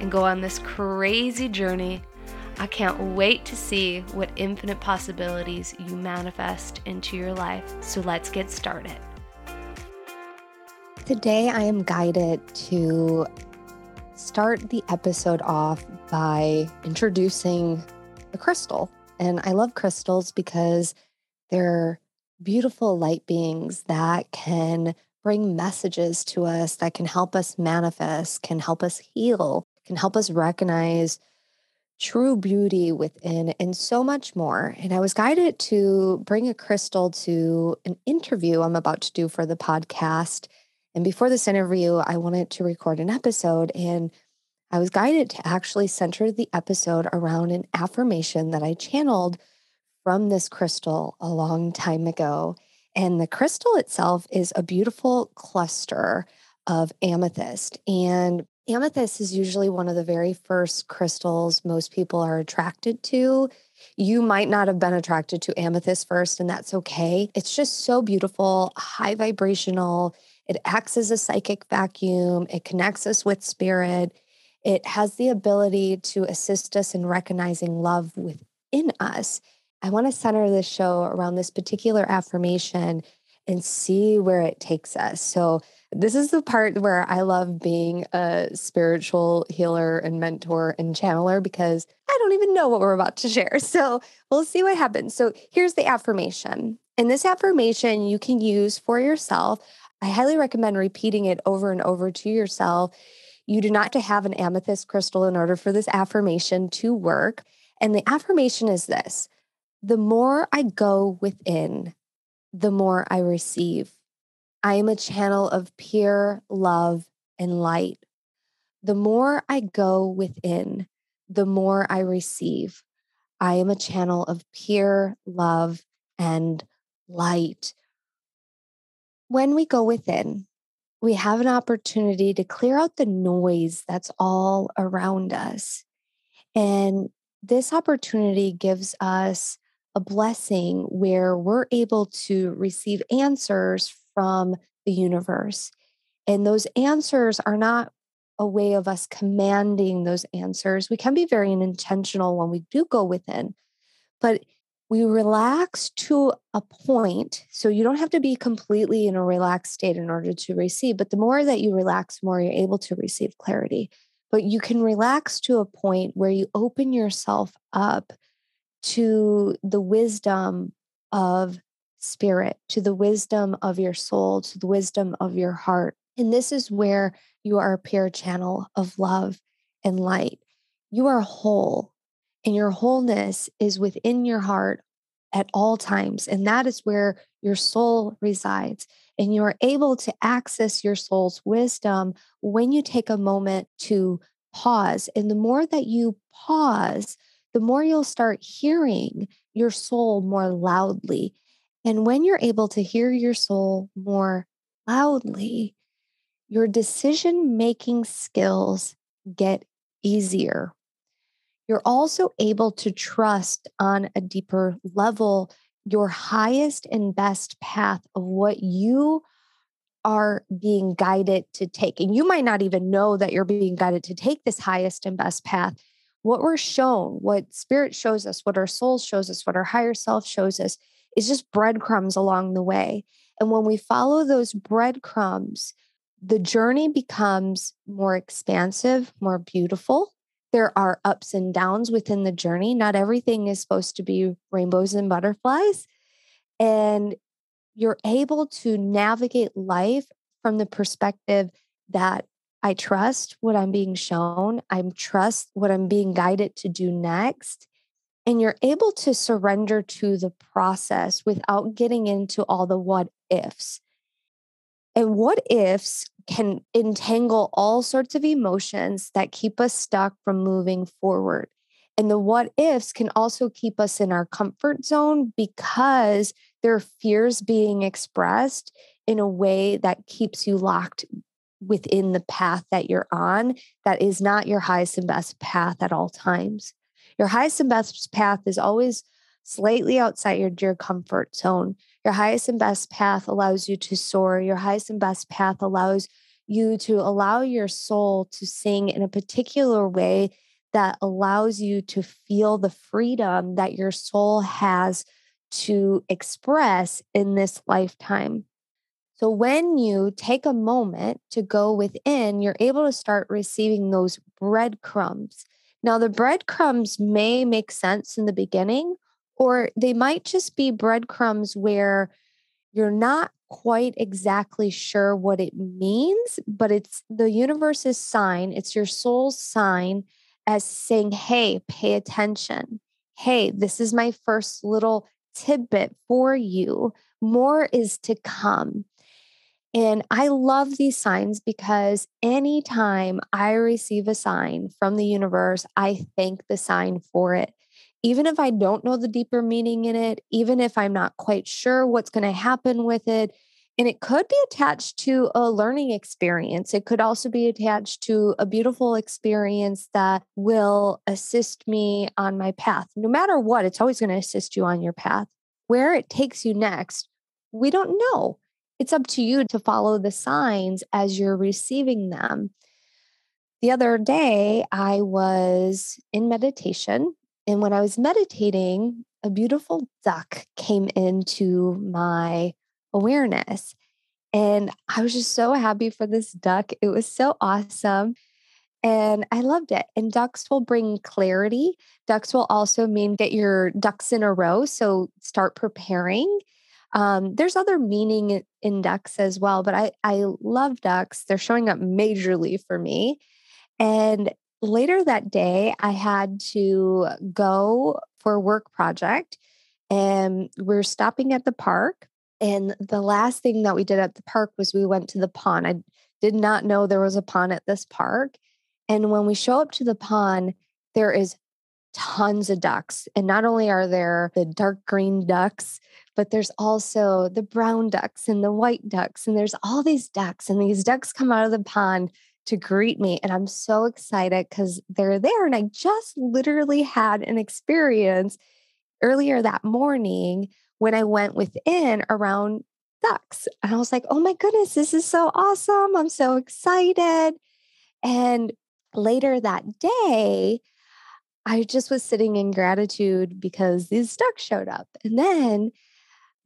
and go on this crazy journey. I can't wait to see what infinite possibilities you manifest into your life. So let's get started. Today, I am guided to start the episode off by introducing a crystal. And I love crystals because they're beautiful light beings that can bring messages to us that can help us manifest, can help us heal, can help us recognize true beauty within, and so much more. And I was guided to bring a crystal to an interview I'm about to do for the podcast. And before this interview, I wanted to record an episode. And I was guided to actually center the episode around an affirmation that I channeled from this crystal a long time ago. And the crystal itself is a beautiful cluster of amethyst. And amethyst is usually one of the very first crystals most people are attracted to. You might not have been attracted to amethyst first, and that's okay. It's just so beautiful, high vibrational. It acts as a psychic vacuum, it connects us with spirit. It has the ability to assist us in recognizing love within us. I want to center this show around this particular affirmation and see where it takes us. So, this is the part where I love being a spiritual healer and mentor and channeler because I don't even know what we're about to share. So, we'll see what happens. So, here's the affirmation. And this affirmation you can use for yourself. I highly recommend repeating it over and over to yourself. You do not have to have an amethyst crystal in order for this affirmation to work. And the affirmation is this the more I go within, the more I receive. I am a channel of pure love and light. The more I go within, the more I receive. I am a channel of pure love and light. When we go within, we have an opportunity to clear out the noise that's all around us. And this opportunity gives us a blessing where we're able to receive answers from the universe. And those answers are not a way of us commanding those answers. We can be very intentional when we do go within, but we relax to a point. So you don't have to be completely in a relaxed state in order to receive, but the more that you relax, the more you're able to receive clarity. But you can relax to a point where you open yourself up to the wisdom of spirit, to the wisdom of your soul, to the wisdom of your heart. And this is where you are a pure channel of love and light. You are whole, and your wholeness is within your heart at all times. And that is where your soul resides. And you are able to access your soul's wisdom when you take a moment to pause. And the more that you pause, the more you'll start hearing your soul more loudly. And when you're able to hear your soul more loudly, your decision making skills get easier. You're also able to trust on a deeper level your highest and best path of what you are being guided to take. And you might not even know that you're being guided to take this highest and best path what we're shown, what spirit shows us, what our soul shows us, what our higher self shows us is just breadcrumbs along the way. And when we follow those breadcrumbs, the journey becomes more expansive, more beautiful. There are ups and downs within the journey. Not everything is supposed to be rainbows and butterflies. And you're able to navigate life from the perspective that I trust what I'm being shown. I trust what I'm being guided to do next. And you're able to surrender to the process without getting into all the what ifs. And what ifs can entangle all sorts of emotions that keep us stuck from moving forward. And the what ifs can also keep us in our comfort zone because there are fears being expressed in a way that keeps you locked within the path that you're on that is not your highest and best path at all times. Your highest and best path is always slightly outside your, your comfort zone. Your highest and best path allows you to soar. Your highest and best path allows you to allow your soul to sing in a particular way that allows you to feel the freedom that your soul has to express in this lifetime. So, when you take a moment to go within, you're able to start receiving those breadcrumbs. Now, the breadcrumbs may make sense in the beginning, or they might just be breadcrumbs where you're not quite exactly sure what it means, but it's the universe's sign, it's your soul's sign as saying, Hey, pay attention. Hey, this is my first little tidbit for you. More is to come. And I love these signs because anytime I receive a sign from the universe, I thank the sign for it. Even if I don't know the deeper meaning in it, even if I'm not quite sure what's going to happen with it, and it could be attached to a learning experience. It could also be attached to a beautiful experience that will assist me on my path. No matter what, it's always going to assist you on your path. Where it takes you next, we don't know it's up to you to follow the signs as you're receiving them. The other day, I was in meditation. And when I was meditating, a beautiful duck came into my awareness. And I was just so happy for this duck. It was so awesome. And I loved it. And ducks will bring clarity. Ducks will also mean get your ducks in a row. So start preparing. Um, there's other meaning in ducks as well, but I, I love ducks. They're showing up majorly for me. And later that day, I had to go for a work project and we're stopping at the park. And the last thing that we did at the park was we went to the pond. I did not know there was a pond at this park. And when we show up to the pond, there is tons of ducks. And not only are there the dark green ducks, but there's also the brown ducks and the white ducks. And there's all these ducks, and these ducks come out of the pond to greet me. And I'm so excited because they're there. And I just literally had an experience earlier that morning when I went within around ducks. And I was like, oh my goodness, this is so awesome. I'm so excited. And later that day, I just was sitting in gratitude because these ducks showed up. And then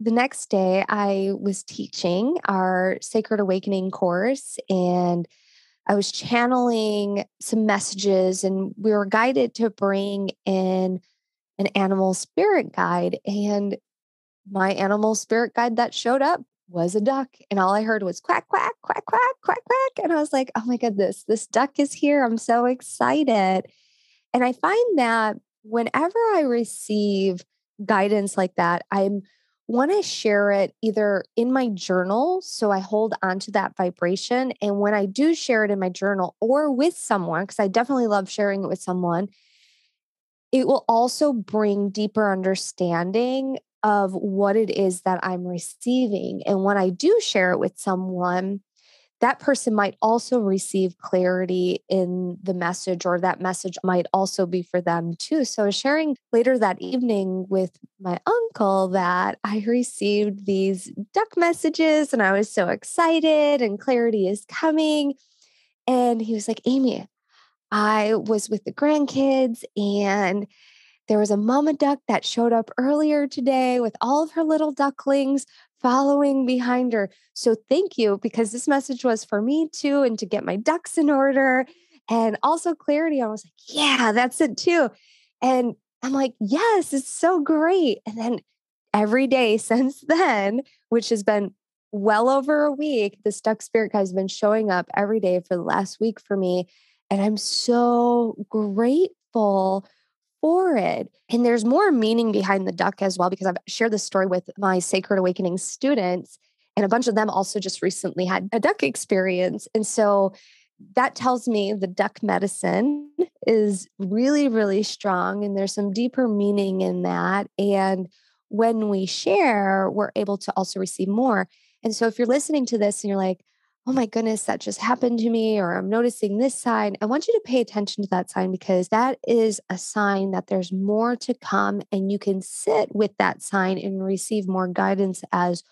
the next day, I was teaching our Sacred Awakening course and I was channeling some messages, and we were guided to bring in an animal spirit guide. And my animal spirit guide that showed up was a duck. And all I heard was quack, quack, quack, quack, quack, quack. And I was like, oh my goodness, this duck is here. I'm so excited. And I find that whenever I receive guidance like that, I'm want to share it either in my journal so I hold on to that vibration. And when I do share it in my journal or with someone, because I definitely love sharing it with someone, it will also bring deeper understanding of what it is that I'm receiving. And when I do share it with someone, that person might also receive clarity in the message, or that message might also be for them too. So, sharing later that evening with my uncle that I received these duck messages and I was so excited, and clarity is coming. And he was like, Amy, I was with the grandkids and there was a mama duck that showed up earlier today with all of her little ducklings following behind her. So thank you because this message was for me too and to get my ducks in order and also clarity. I was like, yeah, that's it too. And I'm like, yes, it's so great. And then every day since then, which has been well over a week, the Duck Spirit Guide has been showing up every day for the last week for me. And I'm so grateful for it. And there's more meaning behind the duck as well, because I've shared this story with my Sacred Awakening students. And a bunch of them also just recently had a duck experience. And so that tells me the duck medicine is really, really strong. And there's some deeper meaning in that. And when we share, we're able to also receive more. And so if you're listening to this and you're like, oh my goodness, that just happened to me, or I'm noticing this sign, I want you to pay attention to that sign because that is a sign that there's more to come and you can sit with that sign and receive more guidance as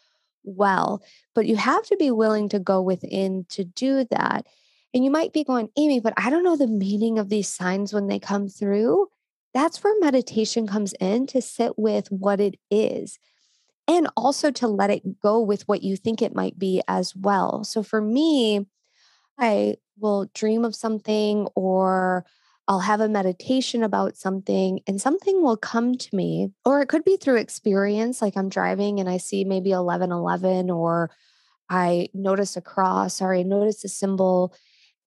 well. But you have to be willing to go within to do that. And you might be going, Amy, but I don't know the meaning of these signs when they come through. That's where meditation comes in to sit with what it is and also to let it go with what you think it might be as well. So for me, I will dream of something or I'll have a meditation about something and something will come to me, or it could be through experience. Like I'm driving and I see maybe 1111, or I notice a cross, or I notice a symbol.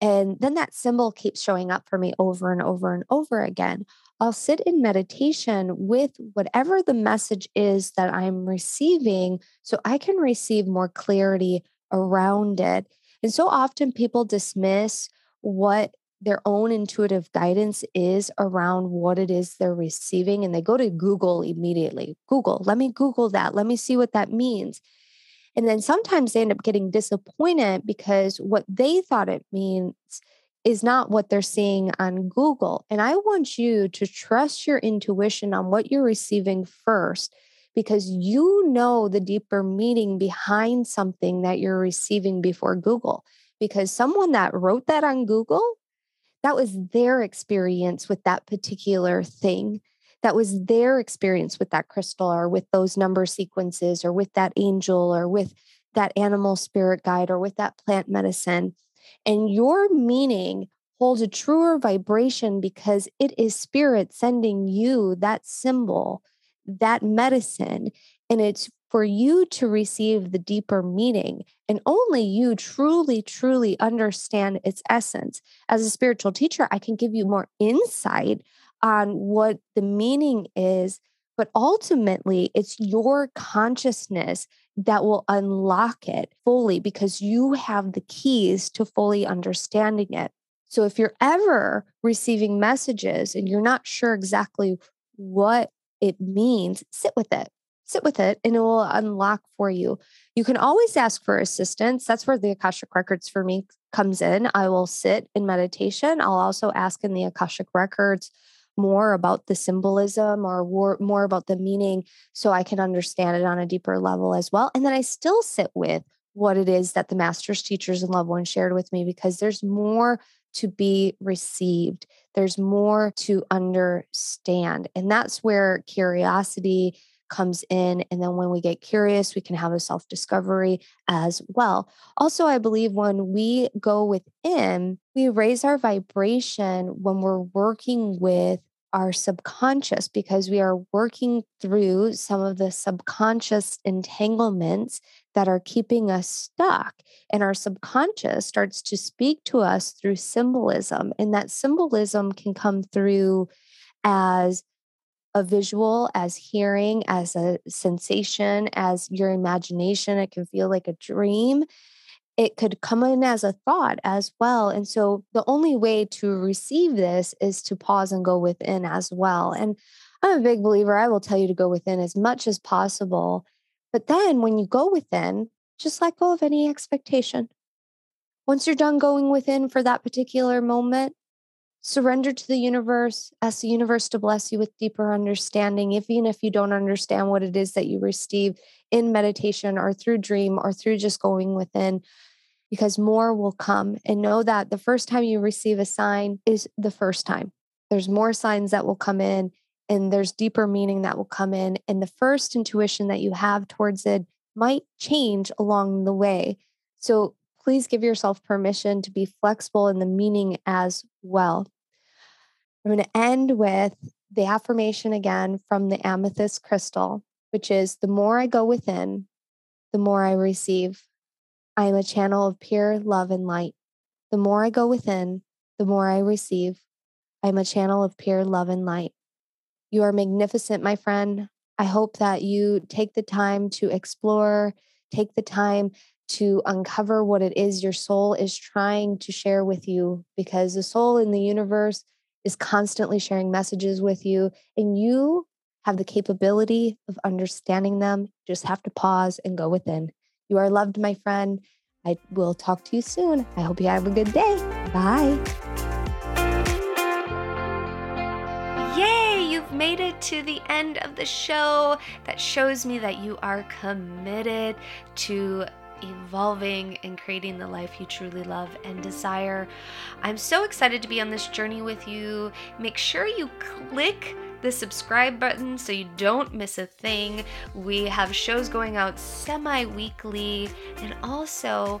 And then that symbol keeps showing up for me over and over and over again. I'll sit in meditation with whatever the message is that I'm receiving so I can receive more clarity around it. And so often people dismiss what their own intuitive guidance is around what it is they're receiving and they go to Google immediately. Google, let me Google that. Let me see what that means. And then sometimes they end up getting disappointed because what they thought it means is not what they're seeing on Google. And I want you to trust your intuition on what you're receiving first because you know the deeper meaning behind something that you're receiving before Google. Because someone that wrote that on Google, that was their experience with that particular thing. That was their experience with that crystal or with those number sequences or with that angel or with that animal spirit guide or with that plant medicine. And your meaning holds a truer vibration because it is spirit sending you that symbol, that medicine. And it's for you to receive the deeper meaning. And only you truly, truly understand its essence. As a spiritual teacher, I can give you more insight on what the meaning is. But ultimately, it's your consciousness that will unlock it fully because you have the keys to fully understanding it. So if you're ever receiving messages and you're not sure exactly what it means, sit with it. Sit with it and it will unlock for you. You can always ask for assistance. That's where the Akashic Records for me comes in. I will sit in meditation. I'll also ask in the Akashic Records more about the symbolism or more about the meaning so I can understand it on a deeper level as well. And then I still sit with what it is that the master's teachers and loved ones shared with me because there's more to be received. There's more to understand. And that's where curiosity comes in. And then when we get curious, we can have a self discovery as well. Also, I believe when we go within, we raise our vibration when we're working with our subconscious because we are working through some of the subconscious entanglements that are keeping us stuck. And our subconscious starts to speak to us through symbolism. And that symbolism can come through as a visual, as hearing, as a sensation, as your imagination. It can feel like a dream it could come in as a thought as well. And so the only way to receive this is to pause and go within as well. And I'm a big believer, I will tell you to go within as much as possible. But then when you go within, just let go of any expectation. Once you're done going within for that particular moment, surrender to the universe, ask the universe to bless you with deeper understanding, even if you don't understand what it is that you receive in meditation or through dream or through just going within because more will come. And know that the first time you receive a sign is the first time. There's more signs that will come in, and there's deeper meaning that will come in. And the first intuition that you have towards it might change along the way. So please give yourself permission to be flexible in the meaning as well. I'm going to end with the affirmation again from the amethyst crystal, which is the more I go within, the more I receive. I am a channel of pure love and light. The more I go within, the more I receive. I am a channel of pure love and light. You are magnificent, my friend. I hope that you take the time to explore take the time to uncover what it is your soul is trying to share with you because the soul in the universe is constantly sharing messages with you and you have the capability of understanding them. Just have to pause and go within. You are loved, my friend. I will talk to you soon. I hope you have a good day. Bye. Yay, you've made it to the end of the show. That shows me that you are committed to evolving and creating the life you truly love and desire. I'm so excited to be on this journey with you. Make sure you click the subscribe button so you don't miss a thing. We have shows going out semi weekly, and also